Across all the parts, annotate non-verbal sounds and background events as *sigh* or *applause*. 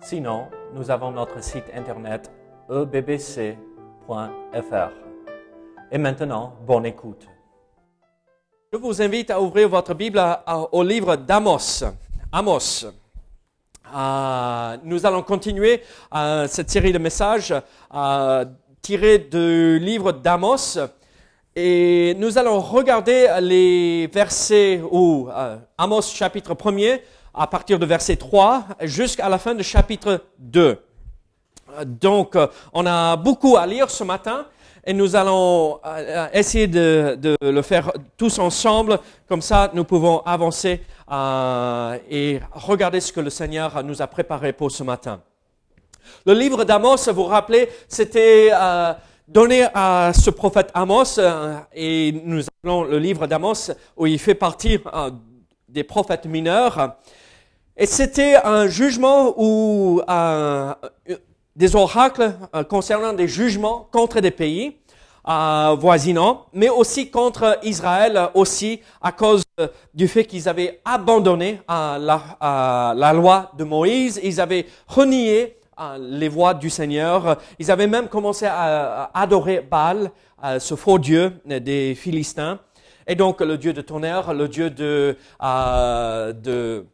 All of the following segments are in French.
Sinon, nous avons notre site internet ebbc.fr. Et maintenant, bonne écoute. Je vous invite à ouvrir votre Bible au livre d'Amos. Amos. Euh, nous allons continuer euh, cette série de messages euh, tirés du livre d'Amos. Et nous allons regarder les versets où Amos chapitre 1er à partir de verset 3 jusqu'à la fin du chapitre 2. Donc, on a beaucoup à lire ce matin et nous allons euh, essayer de, le faire tous ensemble. Comme ça, nous pouvons avancer euh, et regarder ce que le Seigneur nous a préparé pour ce matin. Le livre d'Amos, vous vous rappelez, c'était euh, donné à ce prophète Amos euh, et nous appelons le livre d'Amos où il fait partie euh, des prophètes mineurs. Et c'était un jugement ou euh, des oracles euh, concernant des jugements contre des pays euh, voisinants, mais aussi contre Israël aussi à cause du fait qu'ils avaient abandonné la, la, loi de Moïse, ils avaient renié les voies du Seigneur, ils avaient même commencé à, adorer Baal, ce faux dieu des Philistins, et donc le dieu de tonnerre, le dieu de, de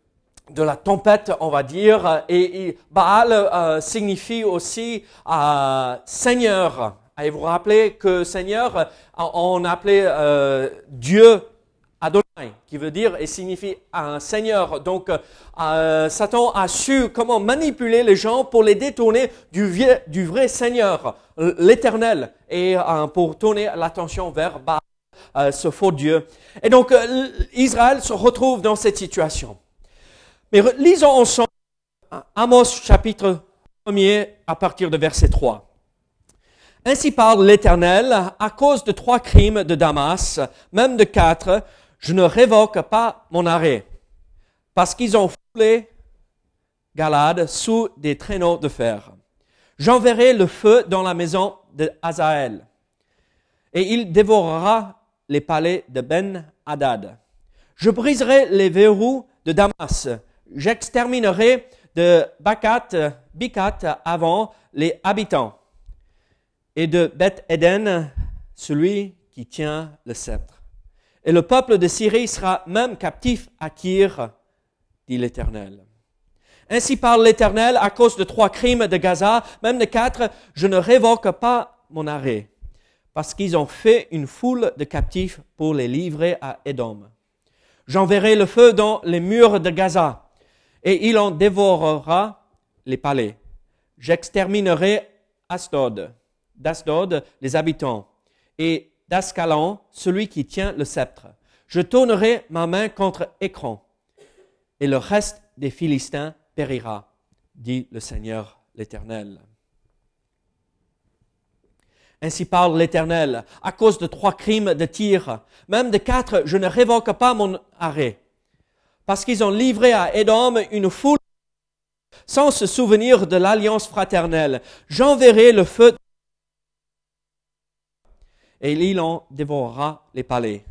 de la tempête, on va dire. Et, Baal euh, signifie aussi euh, Seigneur. Et vous vous rappelez que Seigneur, on appelait euh, Dieu Adonai, qui veut dire et signifie un Seigneur. Donc, euh, Satan a su comment manipuler les gens pour les détourner du vrai Seigneur, l'Éternel, et pour tourner l'attention vers Baal, ce faux Dieu. Et donc, Israël se retrouve dans cette situation. Mais lisons ensemble Amos chapitre 1er à partir de verset 3. Ainsi parle l'Éternel, à cause de trois crimes de Damas, même de quatre, je ne révoque pas mon arrêt, parce qu'ils ont foulé Galade sous des traîneaux de fer. J'enverrai le feu dans la maison de et il dévorera les palais de Ben Hadad. Je briserai les verrous de Damas, j'exterminerai de Bakat, Bikat avant les habitants, et de Beth Eden celui qui tient le sceptre. Et le peuple de Syrie sera même captif à Kir, dit l'Éternel. Ainsi parle l'Éternel à cause de trois crimes de Gaza, même de quatre, je ne révoque pas mon arrêt, parce qu'ils ont fait une foule de captifs pour les livrer à Édom. J'enverrai le feu dans les murs de Gaza, et il en dévorera les palais. J'exterminerai Asdod, d'Asdod les habitants, et d'Ascalon celui qui tient le sceptre. Je tournerai ma main contre Écran, et le reste des Philistins périra, dit le Seigneur l'Éternel. Ainsi parle l'Éternel, à cause de trois crimes de tir, même de quatre, je ne révoque pas mon arrêt. Parce qu'ils ont livré à Édom une foule sans se souvenir de l'alliance fraternelle. J'enverrai le feu et il en dévorera les palais.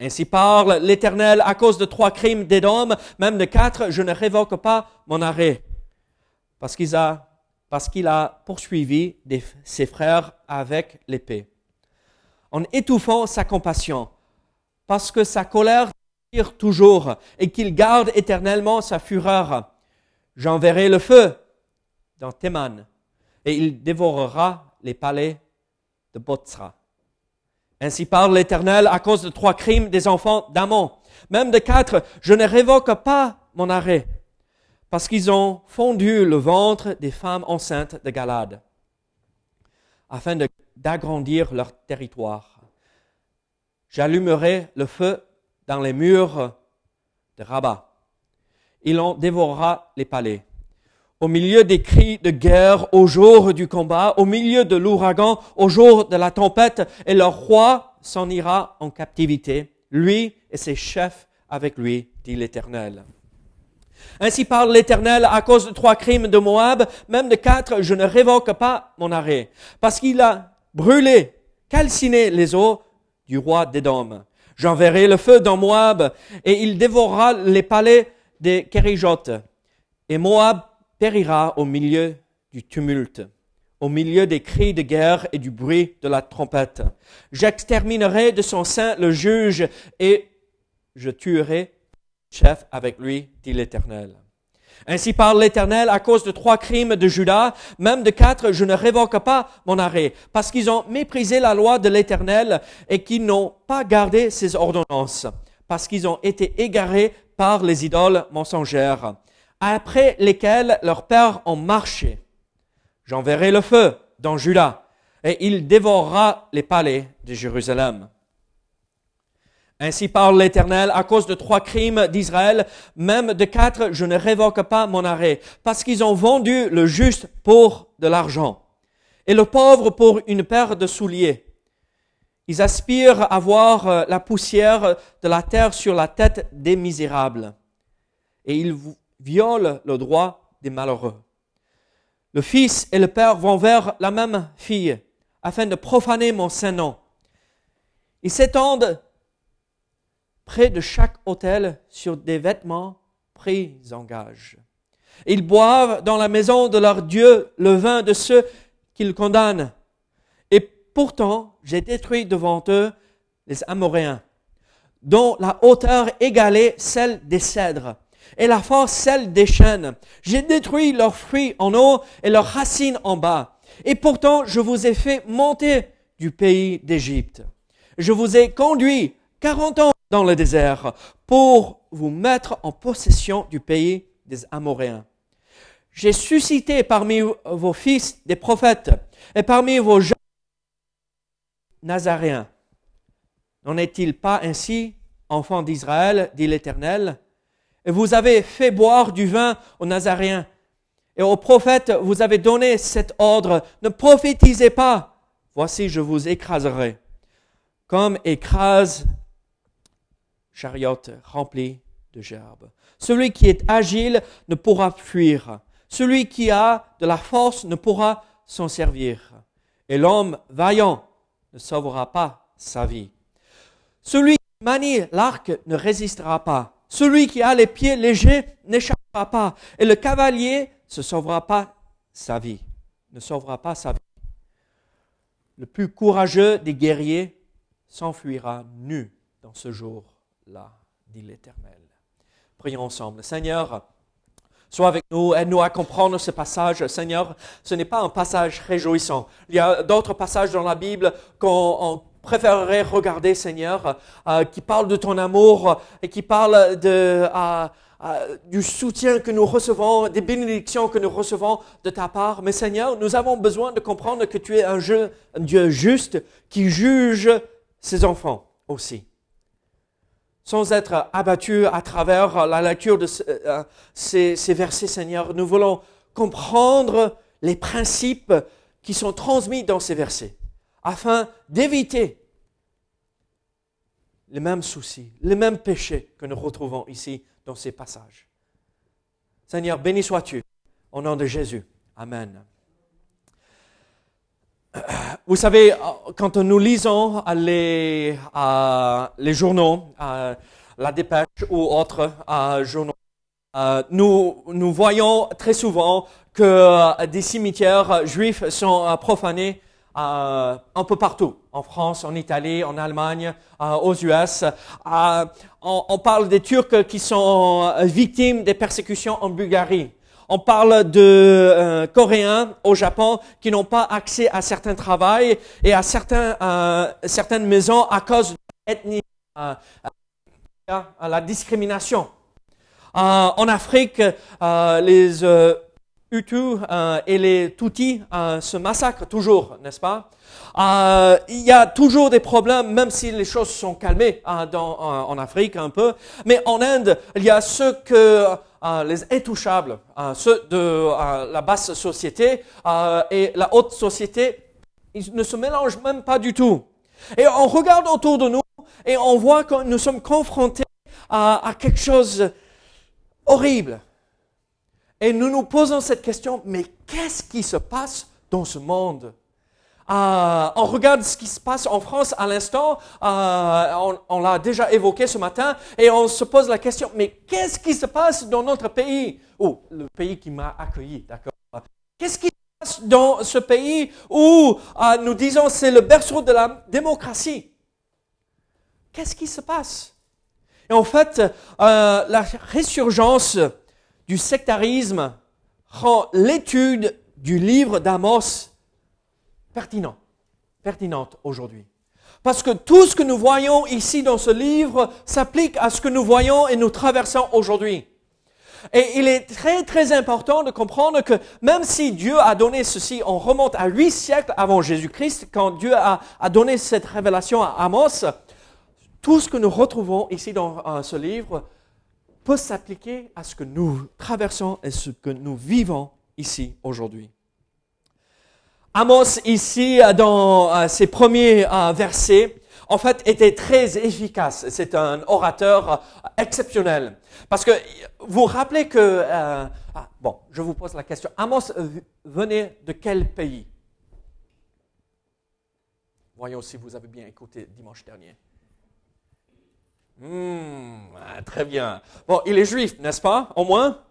Ainsi parle l'Éternel à cause de trois crimes d'Édom, même de quatre, je ne révoque pas mon arrêt, parce qu'il a, parce qu'il a poursuivi ses frères avec l'épée, en étouffant sa compassion, parce que sa colère toujours et qu'il garde éternellement sa fureur. J'enverrai le feu dans Théman et il dévorera les palais de Botsra. Ainsi parle l'Éternel à cause de trois crimes des enfants d'Amon. Même de quatre, je ne révoque pas mon arrêt, parce qu'ils ont fondu le ventre des femmes enceintes de Galade, afin d'agrandir leur territoire. J'allumerai le feu dans les murs de Rabat. Il en dévorera les palais. au milieu des cris de guerre au jour du combat, au milieu de l'ouragan au jour de la tempête, et leur roi s'en ira en captivité, lui et ses chefs avec lui, dit l'Éternel. Ainsi parle l'Éternel, à cause de trois crimes de Moab, même de quatre, je ne révoque pas mon arrêt, parce qu'il a brûlé, calciné les eaux du roi d'Édom. J'enverrai le feu dans Moab, et il dévorera les palais des Kérijotes. Et Moab périra au milieu du tumulte, au milieu des cris de guerre et du bruit de la trompette. J'exterminerai de son sein le juge, et je tuerai chef avec lui, dit l'Éternel. Ainsi parle l'Éternel, à cause de trois crimes de Judas, même de quatre, je ne révoque pas mon arrêt, parce qu'ils ont méprisé la loi de l'Éternel et qu'ils n'ont pas gardé ses ordonnances, parce qu'ils ont été égarés par les idoles mensongères, après lesquelles leurs pères ont marché. J'enverrai le feu dans Judas, et il dévorera les palais de Jérusalem. Ainsi parle l'Éternel, à cause de trois crimes d'Israël, même de quatre, je ne révoque pas mon arrêt, parce qu'ils ont vendu le juste pour de l'argent, et le pauvre pour une paire de souliers. Ils aspirent à voir euh, la poussière de la terre sur la tête des misérables, et ils violent le droit des malheureux. Le fils et le père vont vers la même fille, afin de profaner mon saint nom. Ils s'étendent près de chaque autel sur des vêtements pris en gage. Ils boivent dans la maison de leur Dieu le vin de ceux qu'ils condamnent. Et pourtant, j'ai détruit devant eux les Amoréens, dont la hauteur égalait celle des cèdres et la force celle des chênes. J'ai détruit leurs fruits en haut et leurs racines en bas. Et pourtant, je vous ai fait monter du pays d'Égypte. Je vous ai conduit quarante ans dans le désert pour vous mettre en possession du pays des Amoréens. J'ai suscité parmi vos fils des prophètes et parmi vos jeunes Nazaréens. N'en est-il pas ainsi, enfants d'Israël, dit l'Éternel? Et vous avez fait boire du vin aux Nazaréens. Et aux prophètes, vous avez donné cet ordre, ne prophétisez pas. Voici, je vous écraserai, comme écrase chariot rempli de gerbes. Celui qui est agile ne pourra fuir. Celui qui a de la force ne pourra s'en servir. Et l'homme vaillant ne sauvera pas sa vie. Celui qui manie l'arc ne résistera pas. Celui qui a les pieds légers n'échappera pas. Et le cavalier ne sauvera pas sa vie. Ne sauvera pas sa vie. Le plus courageux des guerriers s'enfuira nu dans ce jour là, dit l'Éternel. Prions ensemble. Seigneur, sois avec nous, aide-nous à comprendre ce passage. Seigneur, ce n'est pas un passage réjouissant. Il y a d'autres passages dans la Bible qu'on préférerait regarder, Seigneur, euh, qui parlent de ton amour et qui parlent du soutien que nous recevons, des bénédictions que nous recevons de ta part. Mais Seigneur, nous avons besoin de comprendre que tu es un Dieu juste qui juge ses enfants aussi sans être abattus à travers la lecture de euh, ces, versets, Seigneur. Nous voulons comprendre les principes qui sont transmis dans ces versets, afin d'éviter les mêmes soucis, les mêmes péchés que nous retrouvons ici dans ces passages. Seigneur, béni sois-tu, au nom de Jésus. Amen. Vous savez, quand nous lisons les, euh, les journaux, euh, la dépêche ou autres euh, journaux, nous, nous voyons très souvent que des cimetières juifs sont profanés un peu partout, en France, en Italie, en Allemagne, aux US. On, on, parle des Turcs qui sont victimes des persécutions en Bulgarie. On parle de euh, Coréens au Japon qui n'ont pas accès à certains travails et à euh, certaines maisons à cause de l'ethnie, euh, à la discrimination. en Afrique, les Hutus et les Tutsis se massacrent toujours, n'est-ce pas? Il y a toujours des problèmes, même si les choses sont calmées en Afrique un peu. Mais en Inde, il y a ceux que les intouchables, euh, ceux de euh, la basse société euh, et la haute société, ils ne se mélangent même pas du tout. Et on regarde autour de nous et on voit que nous sommes confrontés à, à quelque chose horrible. Et nous nous posons cette question, mais qu'est-ce qui se passe dans ce monde? Euh, on regarde ce qui se passe en France à l'instant, euh, on, l'a déjà évoqué ce matin, et on se pose la question, mais qu'est-ce qui se passe dans notre pays? Ou le pays qui m'a accueilli, d'accord. Qu'est-ce qui se passe dans ce pays où euh, nous disons c'est le berceau de la démocratie? Qu'est-ce qui se passe? Et en fait, euh, la résurgence du sectarisme rend l'étude du livre d'Amos pertinent, pertinente aujourd'hui. Parce que tout ce que nous voyons ici dans ce livre s'applique à ce que nous voyons et nous traversons aujourd'hui. Et il est très très important de comprendre que même si Dieu a donné ceci, on remonte à huit siècles avant Jésus-Christ, quand Dieu a, donné cette révélation à Amos, tout ce que nous retrouvons ici dans euh, ce livre peut s'appliquer à ce que nous traversons et ce que nous vivons ici aujourd'hui. Amos, ici, dans euh, ses premiers euh, versets, en fait, était très efficace. C'est un orateur euh, exceptionnel. Parce que vous rappelez que... Euh, ah, bon, je vous pose la question. Amos venait de quel pays? Voyons si vous avez bien écouté dimanche dernier. Mmh, très bien. Bon, il est juif, n'est-ce pas Au moins?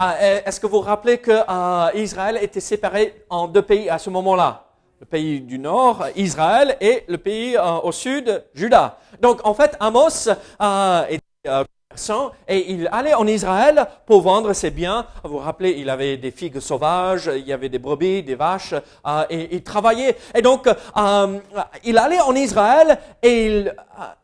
Est-ce que vous vous rappelez que euh, Israël était séparé en deux pays à ce moment-là? Le pays du nord, Israël, et le pays euh, au sud, Juda. Donc en fait, Amos euh, était commerçant et il allait en Israël pour vendre ses biens. Vous vous rappelez, il avait des figues sauvages, il y avait des brebis, des vaches, et il travaillait. Et donc, il allait en Israël et il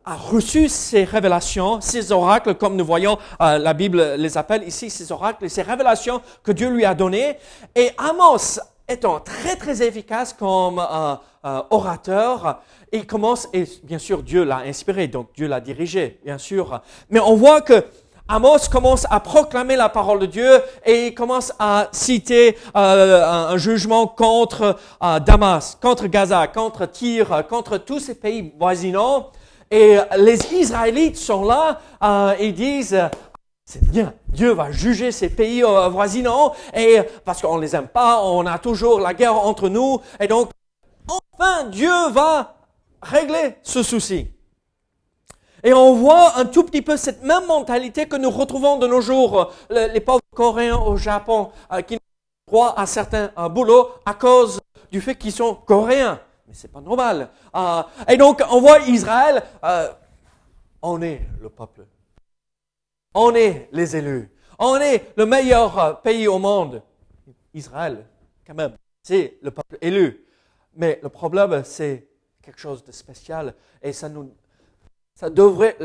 a reçu ces révélations, ces oracles, comme nous voyons, euh, la Bible les appelle ici, ces oracles, ces révélations que Dieu lui a données. Et Amos, étant très très efficace comme euh, euh, orateur, il commence, et bien sûr Dieu l'a inspiré, donc Dieu l'a dirigé, bien sûr. Mais on voit que Amos commence à proclamer la parole de Dieu et il commence à citer euh, un, jugement contre euh, Damas, contre Gaza, contre Tyr, contre tous ces pays voisinants. Et les Israélites sont là euh, et disent, c'est bien, Dieu va juger ces pays voisinants, et parce qu'on ne les aime pas, on a toujours la guerre entre nous, et donc, enfin, Dieu va régler ce souci. Et on voit un tout petit peu cette même mentalité que nous retrouvons de nos jours, les, les pauvres Coréens au Japon, euh, qui n'ont droit à certains euh, boulots à cause du fait qu'ils sont Coréens mais c'est pas normal. Euh, et donc, on voit Israël, on est le peuple. On est les élus. On est le meilleur pays au monde. Israël, quand même, c'est le peuple élu. Mais le problème, c'est quelque chose de spécial. Et ça, nous, ça devrait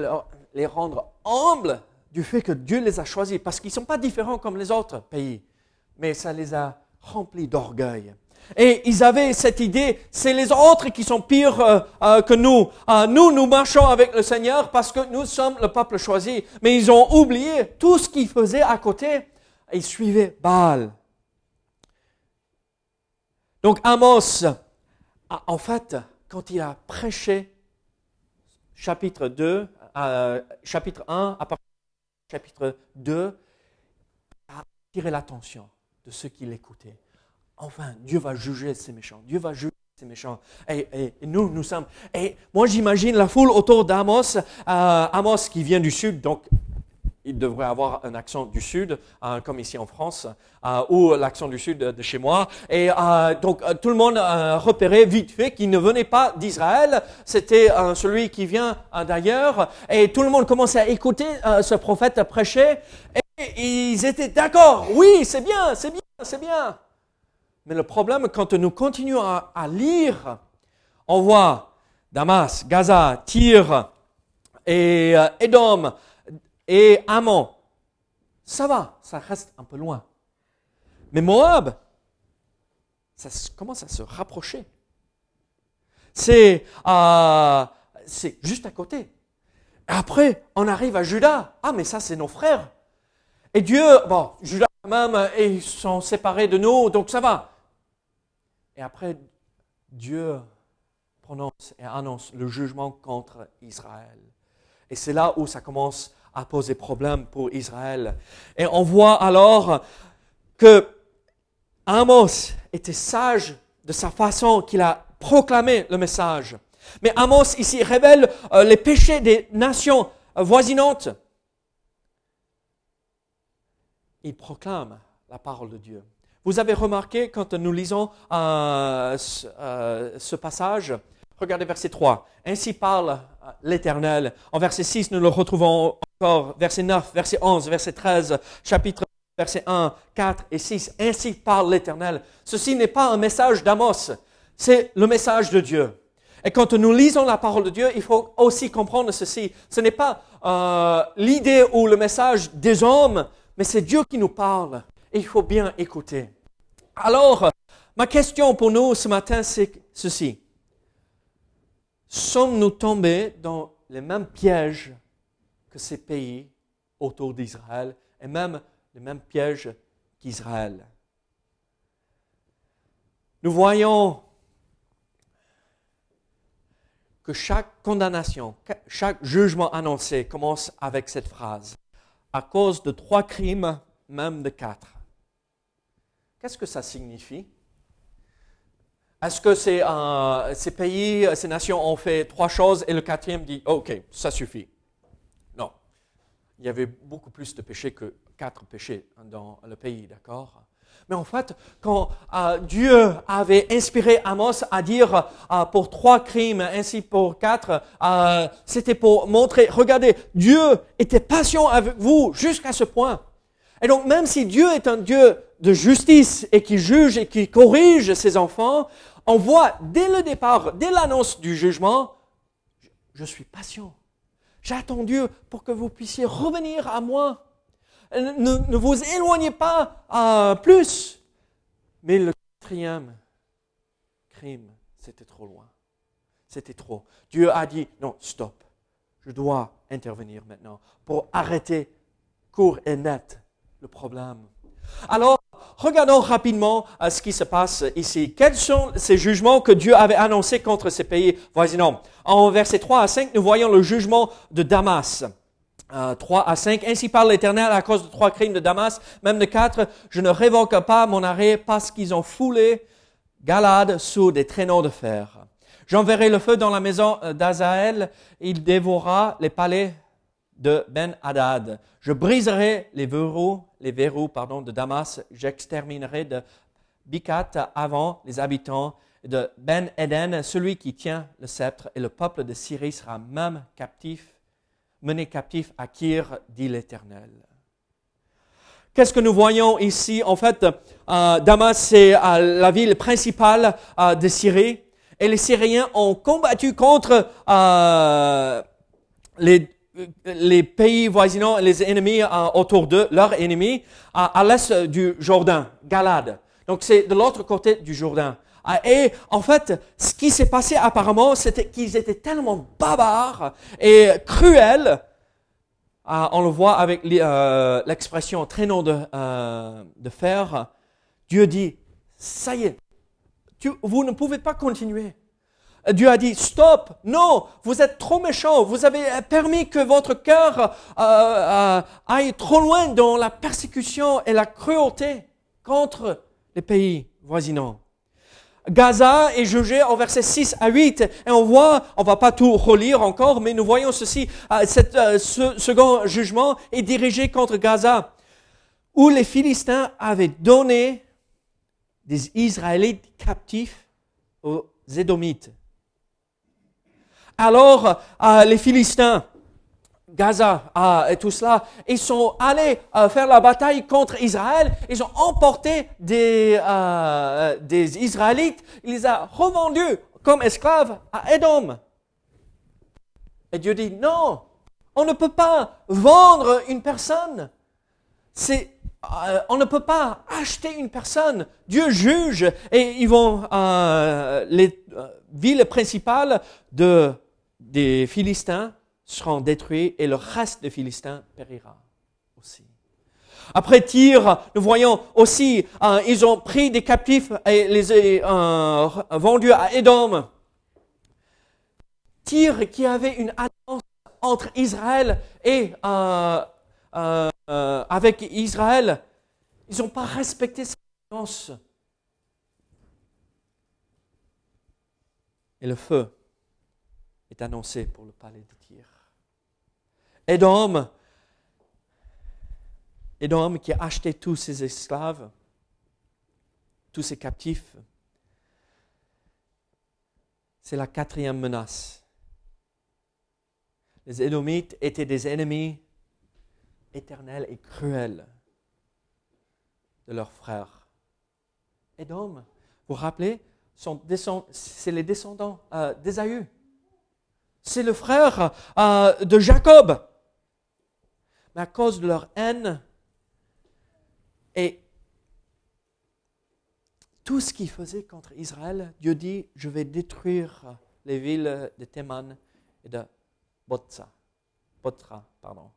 les rendre humbles du fait que Dieu les a choisis. Parce qu'ils ne sont pas différents comme les autres pays. Mais ça les a remplis d'orgueil. Et ils avaient cette idée, c'est les autres qui sont pires euh, euh, que nous. Euh, nous, nous marchons avec le Seigneur parce que nous sommes le peuple choisi. Mais ils ont oublié tout ce qu'ils faisaient à côté. Ils suivaient Baal. Donc Amos, en fait, quand il a prêché chapitre 2, chapitre 1, à partir du chapitre 2, a attiré l'attention de ceux qui l'écoutaient enfin, Dieu va juger ces méchants. Dieu va juger ces méchants. Et nous, nous sommes. Et moi, j'imagine la foule autour d'Amos, euh, Amos qui vient du sud, donc il devrait avoir un accent du sud, euh, comme ici en France, euh, ou l'accent du sud de, chez moi. Et euh, donc tout le monde repérait vite fait qu'il ne venait pas d'Israël, c'était celui qui vient d'ailleurs. Et tout le monde commençait à écouter ce prophète prêcher. Et ils étaient d'accord, oui, c'est bien, c'est bien, c'est bien. Mais le problème, quand nous continuons à, lire, on voit Damas, Gaza, Tyr et Édom et Ammon. Ça va, ça reste un peu loin. Mais Moab, ça commence à se rapprocher. C'est euh, juste à côté. Après, on arrive à Juda. Ah, mais ça, c'est nos frères. Et Dieu, bon, Judas même, ils sont séparés de nous, donc ça va. Et après, Dieu prononce et annonce le jugement contre Israël. Et c'est là où ça commence à poser problème pour Israël. Et on voit alors que Amos était sage de sa façon qu'il a proclamé le message. Mais Amos ici révèle euh, les péchés des nations voisinantes. Il proclame la parole de Dieu. Vous avez remarqué quand nous lisons euh, euh, ce, passage, regardez verset 3. Ainsi parle l'Éternel. En verset 6, nous le retrouvons encore. Verset 9, verset 11, verset 13, chapitre verset 1, 4 et 6. Ainsi parle l'Éternel. Ceci n'est pas un message d'Amos, c'est le message de Dieu. Et quand nous lisons la parole de Dieu, il faut aussi comprendre ceci. Ce n'est pas euh, l'idée ou le message des hommes, mais c'est Dieu qui nous parle. Et il faut bien écouter. Alors, ma question pour nous ce matin, c'est ceci. Sommes-nous tombés dans les mêmes pièges que ces pays autour d'Israël et même les mêmes pièges qu'Israël? Nous voyons que chaque condamnation, chaque jugement annoncé commence avec cette phrase. À cause de trois crimes, même de quatre. Qu'est-ce que ça signifie? Est-ce que ces, euh, ces pays, ces nations ont fait trois choses et le quatrième dit OK, ça suffit? Non. Il y avait beaucoup plus de péchés que quatre péchés dans le pays, d'accord? Mais en fait, quand euh, Dieu avait inspiré Amos à dire euh, pour trois crimes ainsi pour quatre, euh, c'était pour montrer, regardez, Dieu était patient avec vous jusqu'à ce point. Et donc même si Dieu est un Dieu de justice et qui juge et qui corrige ses enfants, on voit dès le départ, dès l'annonce du jugement, je suis patient. J'attends Dieu pour que vous puissiez revenir à moi ne, vous éloignez pas à plus. Mais le quatrième crime, c'était trop loin. C'était trop. Dieu a dit, non, stop. Je dois intervenir maintenant pour arrêter court et net le problème. Alors, regardons rapidement euh, ce qui se passe ici. Quels sont ces jugements que Dieu avait annoncés contre ces pays voisinants? En versets 3 à 5, nous voyons le jugement de Damas. 3 euh, à 5. Ainsi parle l'Éternel à cause de trois crimes de Damas, même de quatre. Je ne révoque pas mon arrêt parce qu'ils ont foulé Galade sous des traîneaux de fer. J'enverrai le feu dans la maison d'Azaël. Il dévorera les palais de Ben Hadad. Je briserai les verrous, les verrous, pardon, de Damas. J'exterminerai de Bikat avant les habitants de Ben Eden, celui qui tient le sceptre, et le peuple de Syrie sera même captif mené captif à Kir, dit l'Éternel. Qu'est-ce que nous voyons ici? En fait, euh, Damas, c'est euh, la ville principale euh, de Syrie. Et les Syriens ont combattu contre les, les, pays voisinants, les ennemis autour d'eux, leurs ennemis, à l'est du Jourdain, Galade. Donc c'est de l'autre côté du Jourdain. Ah, et en fait, ce qui s'est passé apparemment, c'était qu'ils étaient tellement bavards et cruels. Ah, on le voit avec euh, l'expression traîneau de, euh, de fer. Dieu dit, ça y est, vous ne pouvez pas continuer. Dieu a dit, stop, non, vous êtes trop méchants, vous avez permis que votre cœur euh, aille trop loin dans la persécution et la cruauté contre les pays voisinants. Gaza est jugé en versets 6 à 8 et on voit, on va pas tout relire encore, mais nous voyons ceci, euh, euh, ce second jugement est dirigé contre Gaza, où les Philistins avaient donné des Israélites captifs aux Édomites. Alors, euh, les Philistins Gaza ah, et tout cela, ils sont allés euh, faire la bataille contre Israël, ils ont emporté des, euh, des Israélites, ils les ont revendus comme esclaves à Édom. Et Dieu dit, non, on ne peut pas vendre une personne. C'est, euh, on ne peut pas acheter une personne. Dieu juge et ils vont, les villes principales de, des Philistins seront détruits et le reste des Philistins périra aussi. Après Tyr, nous voyons aussi, euh, ils ont pris des captifs et les ont euh, vendus à Édom. Tyr qui avait une alliance entre Israël et euh, avec Israël, ils n'ont pas respecté cette alliance. Et le feu est annoncé pour le palais de Tyr. Édom, Édom qui a acheté tous ses esclaves, tous ses captifs, c'est la quatrième menace. Les Édomites étaient des ennemis éternels et cruels de leurs frères. Édom, vous vous rappelez, c'est les descendants euh, d'Ésaü. C'est le frère euh, de Jacob. Mais à cause de leur haine et tout ce qu'ils faisaient contre Israël, Dieu dit, je vais détruire les villes de Théman et de. Botra, pardon.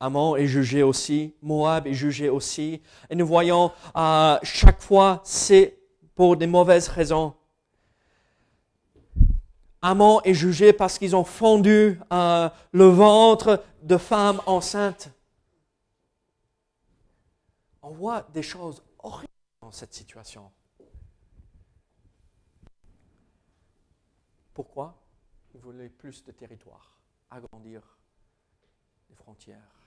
Ammon est jugé aussi, Moab est jugé aussi. Et nous voyons à euh, chaque fois, c'est pour des mauvaises raisons. Ammon est jugé parce qu'ils ont fondu euh, le ventre de femmes enceintes. On voit des choses horribles dans cette situation. Pourquoi? Ils voulaient plus de territoire, agrandir les frontières.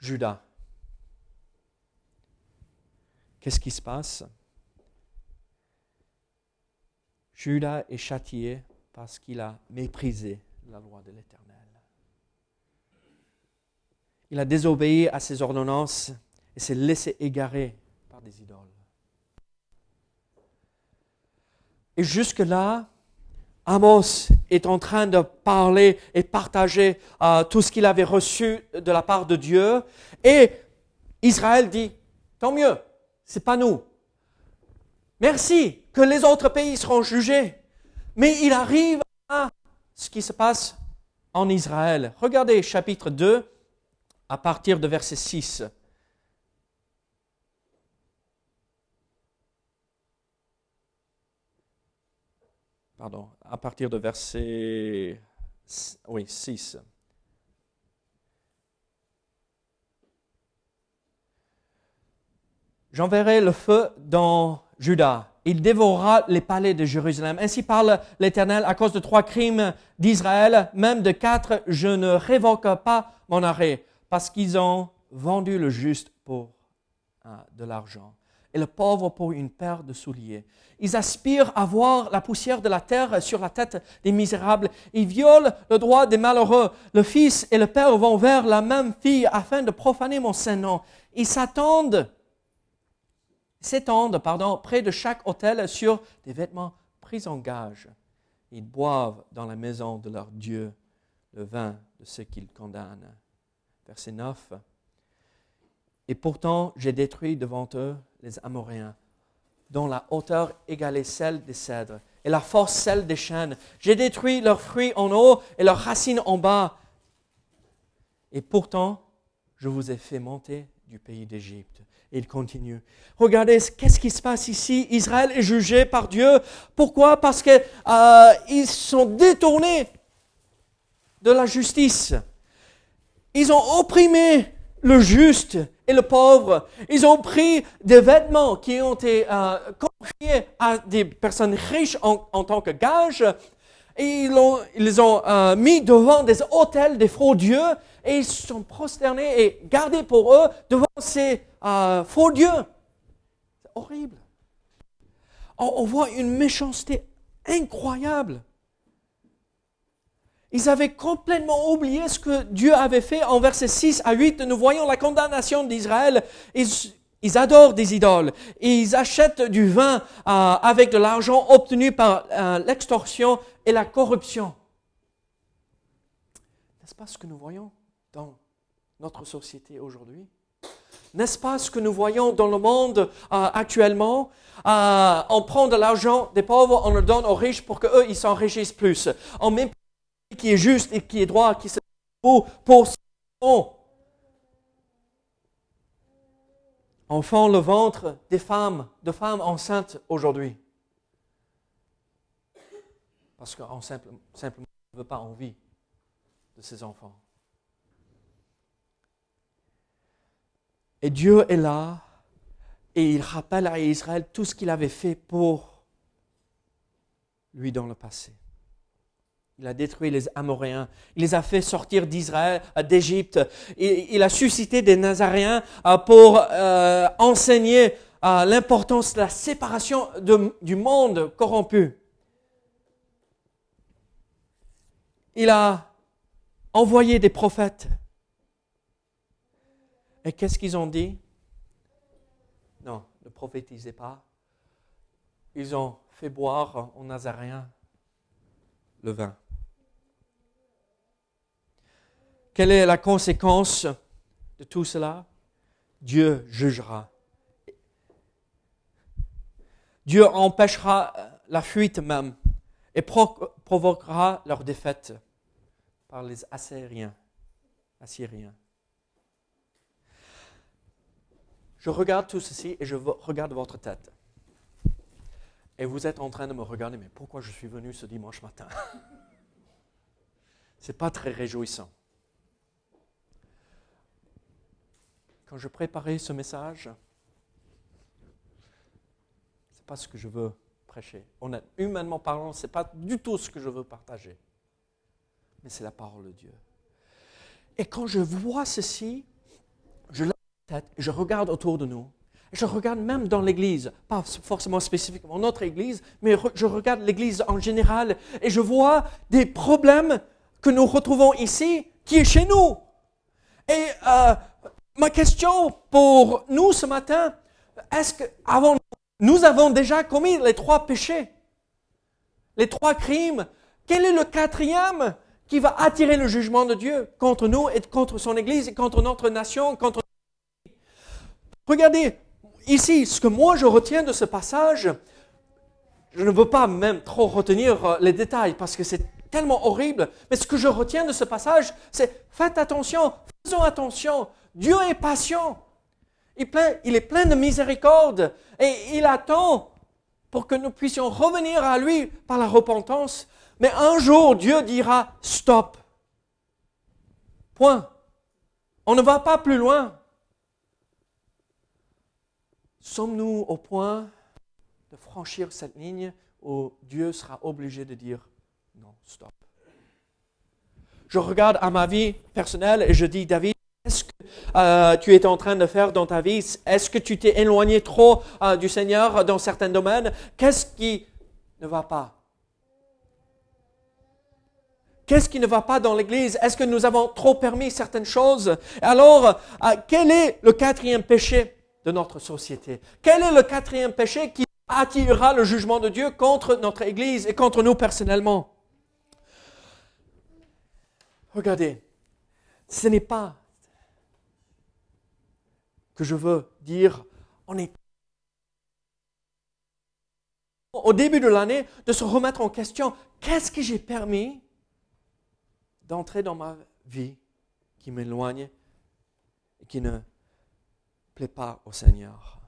Judas. Qu'est-ce qui se passe? Judas est châtié parce qu'il a méprisé la loi de l'Éternel. Il a désobéi à ses ordonnances et s'est laissé égarer par des idoles. Et jusque-là, Amos est en train de parler et partager euh, tout ce qu'il avait reçu de la part de Dieu. Et Israël dit, tant mieux, c'est pas nous. Merci que les autres pays seront jugés. Mais il arrive à ce qui se passe en Israël. Regardez chapitre 2 à partir de verset 6. pardon, à partir de verset oui, 6. J'enverrai le feu dans Juda. Il dévorera les palais de Jérusalem. Ainsi parle l'Éternel à cause de trois crimes d'Israël, même de quatre, je ne révoque pas mon arrêt, parce qu'ils ont vendu le juste pour euh, de l'argent et le pauvre pour une paire de souliers. Ils aspirent à voir la poussière de la terre sur la tête des misérables. Ils violent le droit des malheureux. Le fils et le père vont vers la même fille afin de profaner mon saint nom. Ils s'attendent, s'étendent, pardon, près de chaque hôtel sur des vêtements pris en gage. Ils boivent dans la maison de leur Dieu le vin de ceux qu'ils condamnent. Verset 9. Et pourtant, j'ai détruit devant eux les Amoréens, dont la hauteur égalait celle des cèdres et la force celle des chênes. J'ai détruit leurs fruits en haut et leurs racines en bas. Et pourtant, je vous ai fait monter du pays d'Égypte. Il continue. Regardez, qu'est-ce qui se passe ici Israël est jugé par Dieu. Pourquoi? Parce qu'ils euh, sont détournés de la justice. Ils ont opprimé le juste et le pauvre. Ils ont pris des vêtements qui ont été euh, confiés à des personnes riches en, tant que gage et ils, les ont euh, mis devant des hôtels des faux dieux et ils se sont prosternés et gardés pour eux devant ces euh, faux dieux. C'est horrible. on voit une méchanceté incroyable. Ils avaient complètement oublié ce que Dieu avait fait en versets 6 à 8. Nous voyons la condamnation d'Israël. Ils, adorent des idoles. Ils achètent du vin euh, avec de l'argent obtenu par euh, l'extorsion et la corruption. N'est-ce pas ce que nous voyons dans notre société aujourd'hui? N'est-ce pas ce que nous voyons dans le monde euh, actuellement? On prend de l'argent des pauvres, on le donne aux riches pour qu'eux, ils s'enrichissent plus. Qui est juste et qui est droit, qui se pour, pour Enfant le ventre des femmes, de femmes enceintes aujourd'hui. Parce qu'on simplement ne veut pas envie de ses enfants. Et Dieu est là et il rappelle à Israël tout ce qu'il avait fait pour lui dans le passé. Il a détruit les Amoréens. Il les a fait sortir d'Israël, euh, d'Égypte. Il, a suscité des Nazaréens euh, pour euh, enseigner l'importance de la séparation du monde corrompu. Il a envoyé des prophètes. Et qu'est-ce qu'ils ont dit? Non, ne prophétisez pas. Ils ont fait boire aux Nazaréens le vin. Quelle est la conséquence de tout cela? Dieu jugera. Dieu empêchera la fuite même et provoquera leur défaite par les Assyriens. Assyriens. Je regarde tout ceci et je regarde votre tête. Et vous êtes en train de me regarder, mais pourquoi je suis venu ce dimanche matin? *laughs* Ce n'est pas très réjouissant. Quand je préparais ce message, ce n'est pas ce que je veux prêcher. humainement parlant, ce n'est pas du tout ce que je veux partager. Mais c'est la parole de Dieu. Et quand je vois ceci, je lève la tête je regarde autour de nous. Je regarde même dans l'Église, pas forcément spécifiquement notre Église, mais je regarde l'Église en général et je vois des problèmes que nous retrouvons ici qui est chez nous. Et euh, ma question pour nous ce matin, est-ce que avant, nous avons déjà commis les trois péchés, les trois crimes Quel est le quatrième qui va attirer le jugement de Dieu contre nous et contre son Église et contre notre nation, Regardez, ici, ce que moi je retiens de ce passage, je ne veux pas même trop retenir euh, les détails parce que c'est tellement horrible, mais ce que je retiens de ce passage, c'est faites attention, faisons attention, Dieu est patient. Il, est plein de miséricorde et il attend pour que nous puissions revenir à lui par la repentance. Mais un jour, Dieu dira stop. Point. On ne va pas plus loin. Sommes-nous au point de franchir cette ligne où Dieu sera obligé de dire non, stop. Je regarde à ma vie personnelle et je dis, David, euh, tu es en train de faire dans ta vie. Est-ce que tu t'es éloigné trop euh, du Seigneur dans certains domaines? Qu'est-ce qui ne va pas? Qu'est-ce qui ne va pas dans l'Église? Est-ce que nous avons trop permis certaines choses? Alors, euh, quel est le quatrième péché de notre société? Quel est le quatrième péché qui attirera le jugement de Dieu contre notre Église et contre nous personnellement? Regardez, ce n'est pas que je veux dire, on est au début de l'année de se remettre en question, qu'est-ce que j'ai permis d'entrer dans ma vie qui m'éloigne et qui ne plaît pas au Seigneur?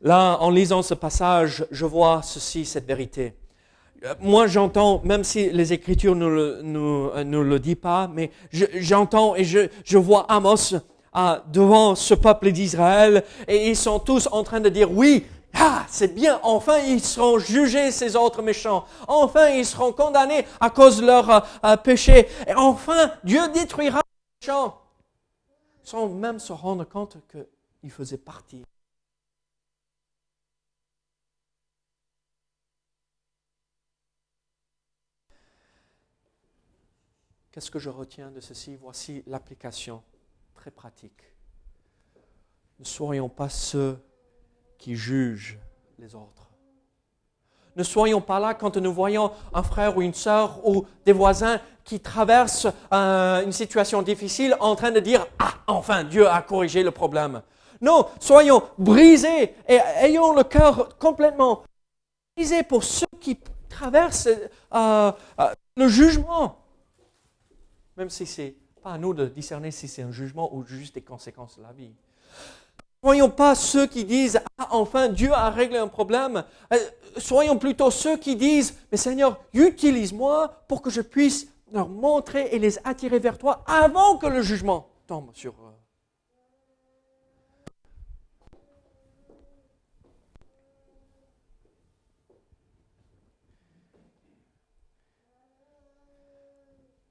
Là, en lisant ce passage, je vois ceci, cette vérité. Euh, moi j'entends, même si les Écritures ne le, euh, disent pas, mais j'entends et je, vois Amos ah, devant ce peuple d'Israël et ils sont tous en train de dire oui, ah, c'est bien, enfin ils seront jugés ces autres méchants, enfin ils seront condamnés à cause de leur euh, péché, et enfin Dieu détruira les méchants, sans même se rendre compte qu'ils faisaient partie Qu'est-ce que je retiens de ceci? Voici l'application très pratique. Ne soyons pas ceux qui jugent les autres. ne soyons pas là quand nous voyons un frère ou une sœur ou des voisins qui traversent euh, une situation difficile en train de dire Ah, enfin, Dieu a corrigé le problème. Non, soyons brisés et ayons le cœur complètement brisé pour ceux qui traversent euh, euh, le jugement. Même si c'est pas à nous de discerner si c'est un jugement ou juste des conséquences de la vie. Soyons pas ceux qui disent Ah, enfin, Dieu a réglé un problème. Soyons plutôt ceux qui disent Mais Seigneur, utilise-moi pour que je puisse leur montrer et les attirer vers toi avant que le jugement tombe sur eux.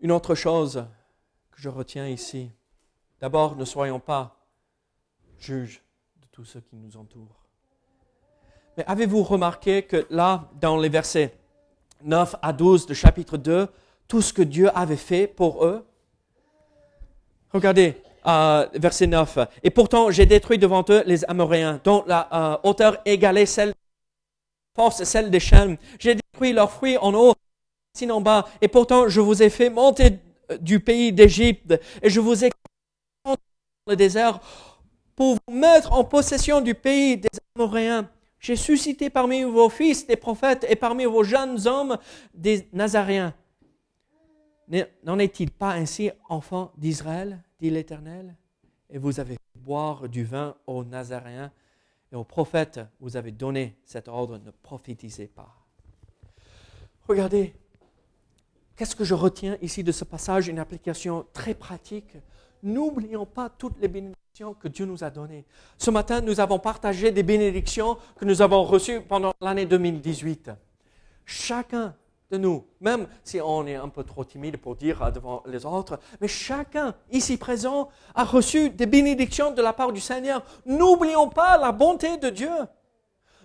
Une autre chose que je retiens ici, d'abord, ne soyons pas juges de tous ceux qui nous entourent. Mais avez-vous remarqué que là, dans les versets 9 à 12 de chapitre 2, tout ce que Dieu avait fait pour eux? Regardez, euh, verset 9. Et pourtant, j'ai détruit devant eux les Amoréens, dont la euh, hauteur égalait celle force celle des chênes. J'ai détruit leurs fruits en haut, en bas. Et pourtant, je vous ai fait monter du pays d'Égypte et je vous ai dans le désert pour vous mettre en possession du pays des Amoréens. J'ai suscité parmi vos fils des prophètes et parmi vos jeunes hommes des Nazaréens. N'en est-il pas ainsi, enfants d'Israël, dit l'Éternel? Et vous avez fait boire du vin aux Nazaréens et aux prophètes, vous avez donné cet ordre, ne prophétisez pas. Regardez, qu'est-ce que je retiens ici de ce passage? Une application très pratique. N'oublions pas toutes les bénédictions que Dieu nous a données. Ce matin, nous avons partagé des bénédictions que nous avons reçues pendant l'année 2018. Chacun de nous, même si on est un peu trop timide pour dire devant les autres, mais chacun ici présent a reçu des bénédictions de la part du Seigneur. N'oublions pas la bonté de Dieu.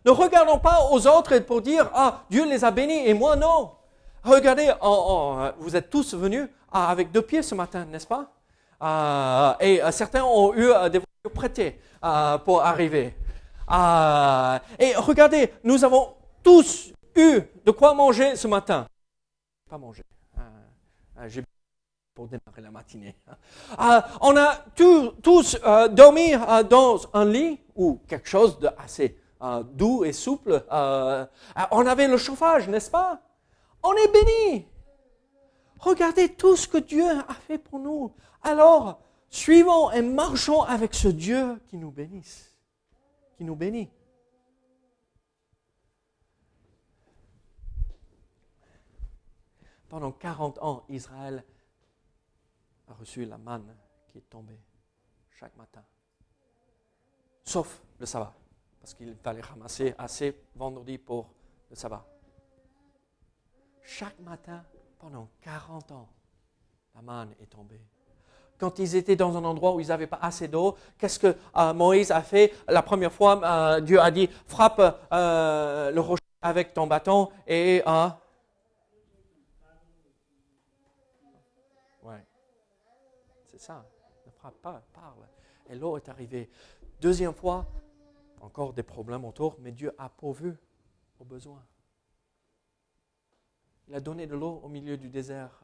Ne regardons pas aux autres pour dire, ah, Dieu les a bénis et moi non. Regardez, vous êtes tous venus ah, avec deux pieds ce matin, n'est-ce pas? Ah, Et euh, certains ont eu euh, des voitures prêtées euh, pour arriver. et regardez, nous avons tous eu de quoi manger ce matin. Pas manger. J'ai pour démarrer la matinée. on a tous dormi dans un lit ou quelque chose de assez doux et souple. on avait le chauffage, n'est-ce pas? On est béni. Regardez tout ce que Dieu a fait pour nous. Alors, suivons et marchons avec ce Dieu qui nous bénisse, qui nous bénit. Pendant 40 ans, Israël a reçu la manne qui est tombée chaque matin, sauf le sabbat, parce qu'il fallait ramasser assez vendredi pour le sabbat. Chaque matin, pendant 40 ans, la manne est tombée. Quand ils étaient dans un endroit où ils n'avaient pas assez d'eau, qu'est-ce que euh, Moïse a fait? La première fois, euh, Dieu a dit, frappe euh, le rocher avec ton bâton et... ouais, c'est ça. Ne frappe pas, parle. Et l'eau est arrivée. Deuxième fois, encore des problèmes autour, mais Dieu a pourvu aux besoins. Il a donné de l'eau au milieu du désert.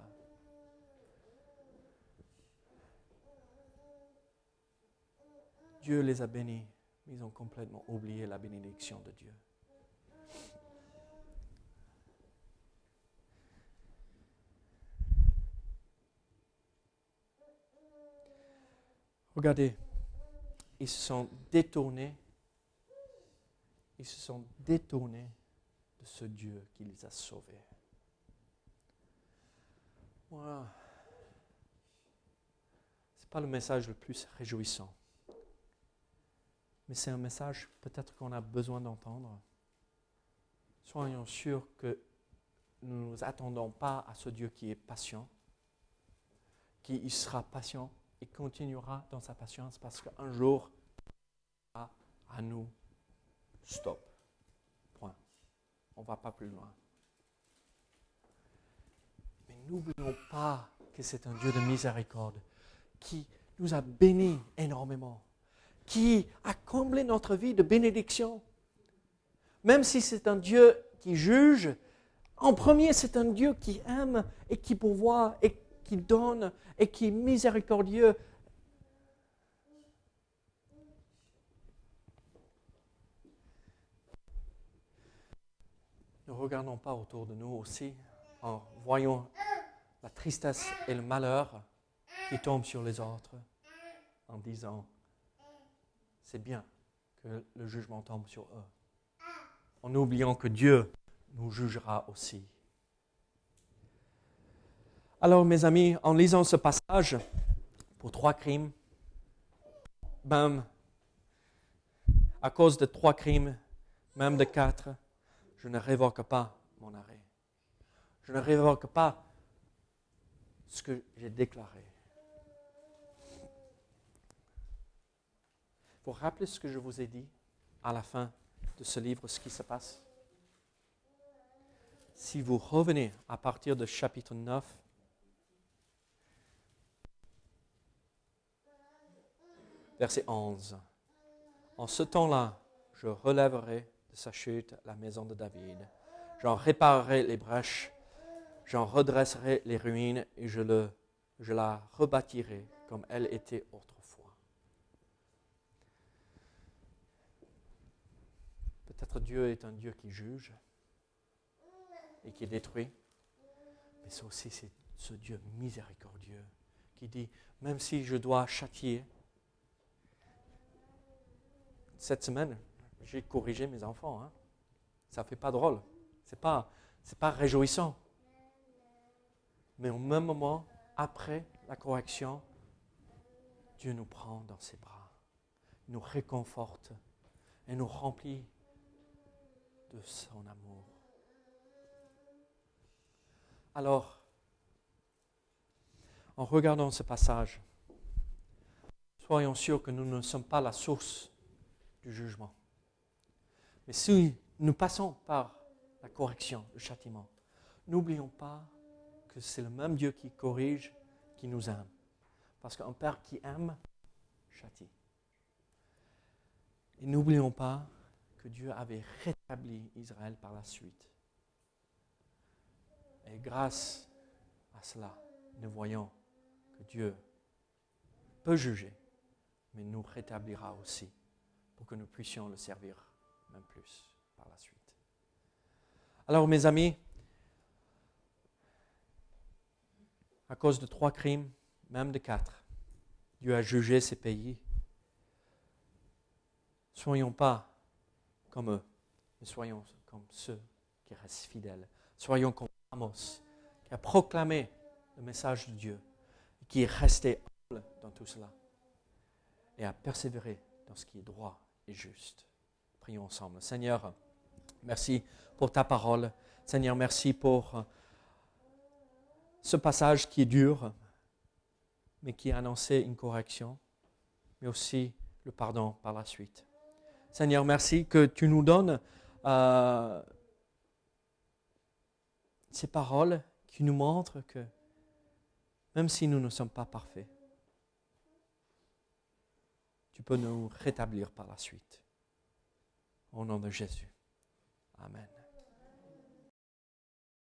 Dieu les a bénis, mais ils ont complètement oublié la bénédiction de Dieu. Regardez, ils se sont détournés, ils se sont détournés de ce Dieu qui les a sauvés. Ce n'est pas le message le plus réjouissant. Mais c'est un message peut-être qu'on a besoin d'entendre. Soyons sûrs que nous ne nous attendons pas à ce Dieu qui est patient, qui sera patient et continuera dans sa patience parce qu'un jour, à nous, stop. Point. On ne va pas plus loin n'oublions pas que c'est un Dieu de miséricorde qui nous a bénis énormément, qui a comblé notre vie de bénédictions. Même si c'est un Dieu qui juge. En premier, c'est un Dieu qui aime et qui pourvoit et qui donne et qui est miséricordieux. Ne regardons pas autour de nous aussi en voyant la tristesse et le malheur qui tombent sur les autres en disant, c'est bien que le jugement tombe sur eux, en oubliant que Dieu nous jugera aussi. Alors, mes amis, en lisant ce passage, pour trois crimes, même à cause de trois crimes, même de quatre, je ne révoque pas mon arrêt. Je ne révoque pas ce que j'ai déclaré. Vous rappelez ce que je vous ai dit à la fin de ce livre, ce qui se passe? Si vous revenez à partir de chapitre 9, verset 11, en ce temps-là, je relèverai de sa chute la maison de David. J'en réparerai les brèches, j'en redresserai les ruines et je, la rebâtirai comme elle était autrefois. Peut-être Dieu est un Dieu qui juge et qui détruit, mais c'est aussi ce Dieu miséricordieux qui dit, même si je dois châtier, cette semaine, j'ai corrigé mes enfants. Hein. Ça ne fait pas drôle. Ce n'est pas réjouissant. Mais au même moment, après la correction, Dieu nous prend dans ses bras, nous réconforte et nous remplit de son amour. Alors, en regardant ce passage, soyons sûrs que nous ne sommes pas la source du jugement. Mais si nous passons par la correction, le châtiment, n'oublions pas que c'est le même Dieu qui corrige, qui nous aime. Parce qu'un Père qui aime, châtie. Et n'oublions pas que Dieu avait rétabli Israël par la suite. Et grâce à cela, nous voyons que Dieu peut juger, mais nous rétablira aussi pour que nous puissions le servir même plus par la suite. Alors mes amis, à cause de trois crimes, même de quatre, Dieu a jugé ces pays. Soyons pas comme eux, mais soyons comme ceux qui restent fidèles. Soyons comme Amos, qui a proclamé le message de Dieu, qui est resté humble dans tout cela, et a persévéré dans ce qui est droit et juste. Prions ensemble. Seigneur, merci pour ta parole. Seigneur, merci pour ce passage qui est dur, mais qui a annoncé une correction, mais aussi le pardon par la suite. Seigneur, merci que tu nous donnes euh, ces paroles qui nous montrent que même si nous ne sommes pas parfaits, tu peux nous rétablir par la suite. Au nom de Jésus. Amen.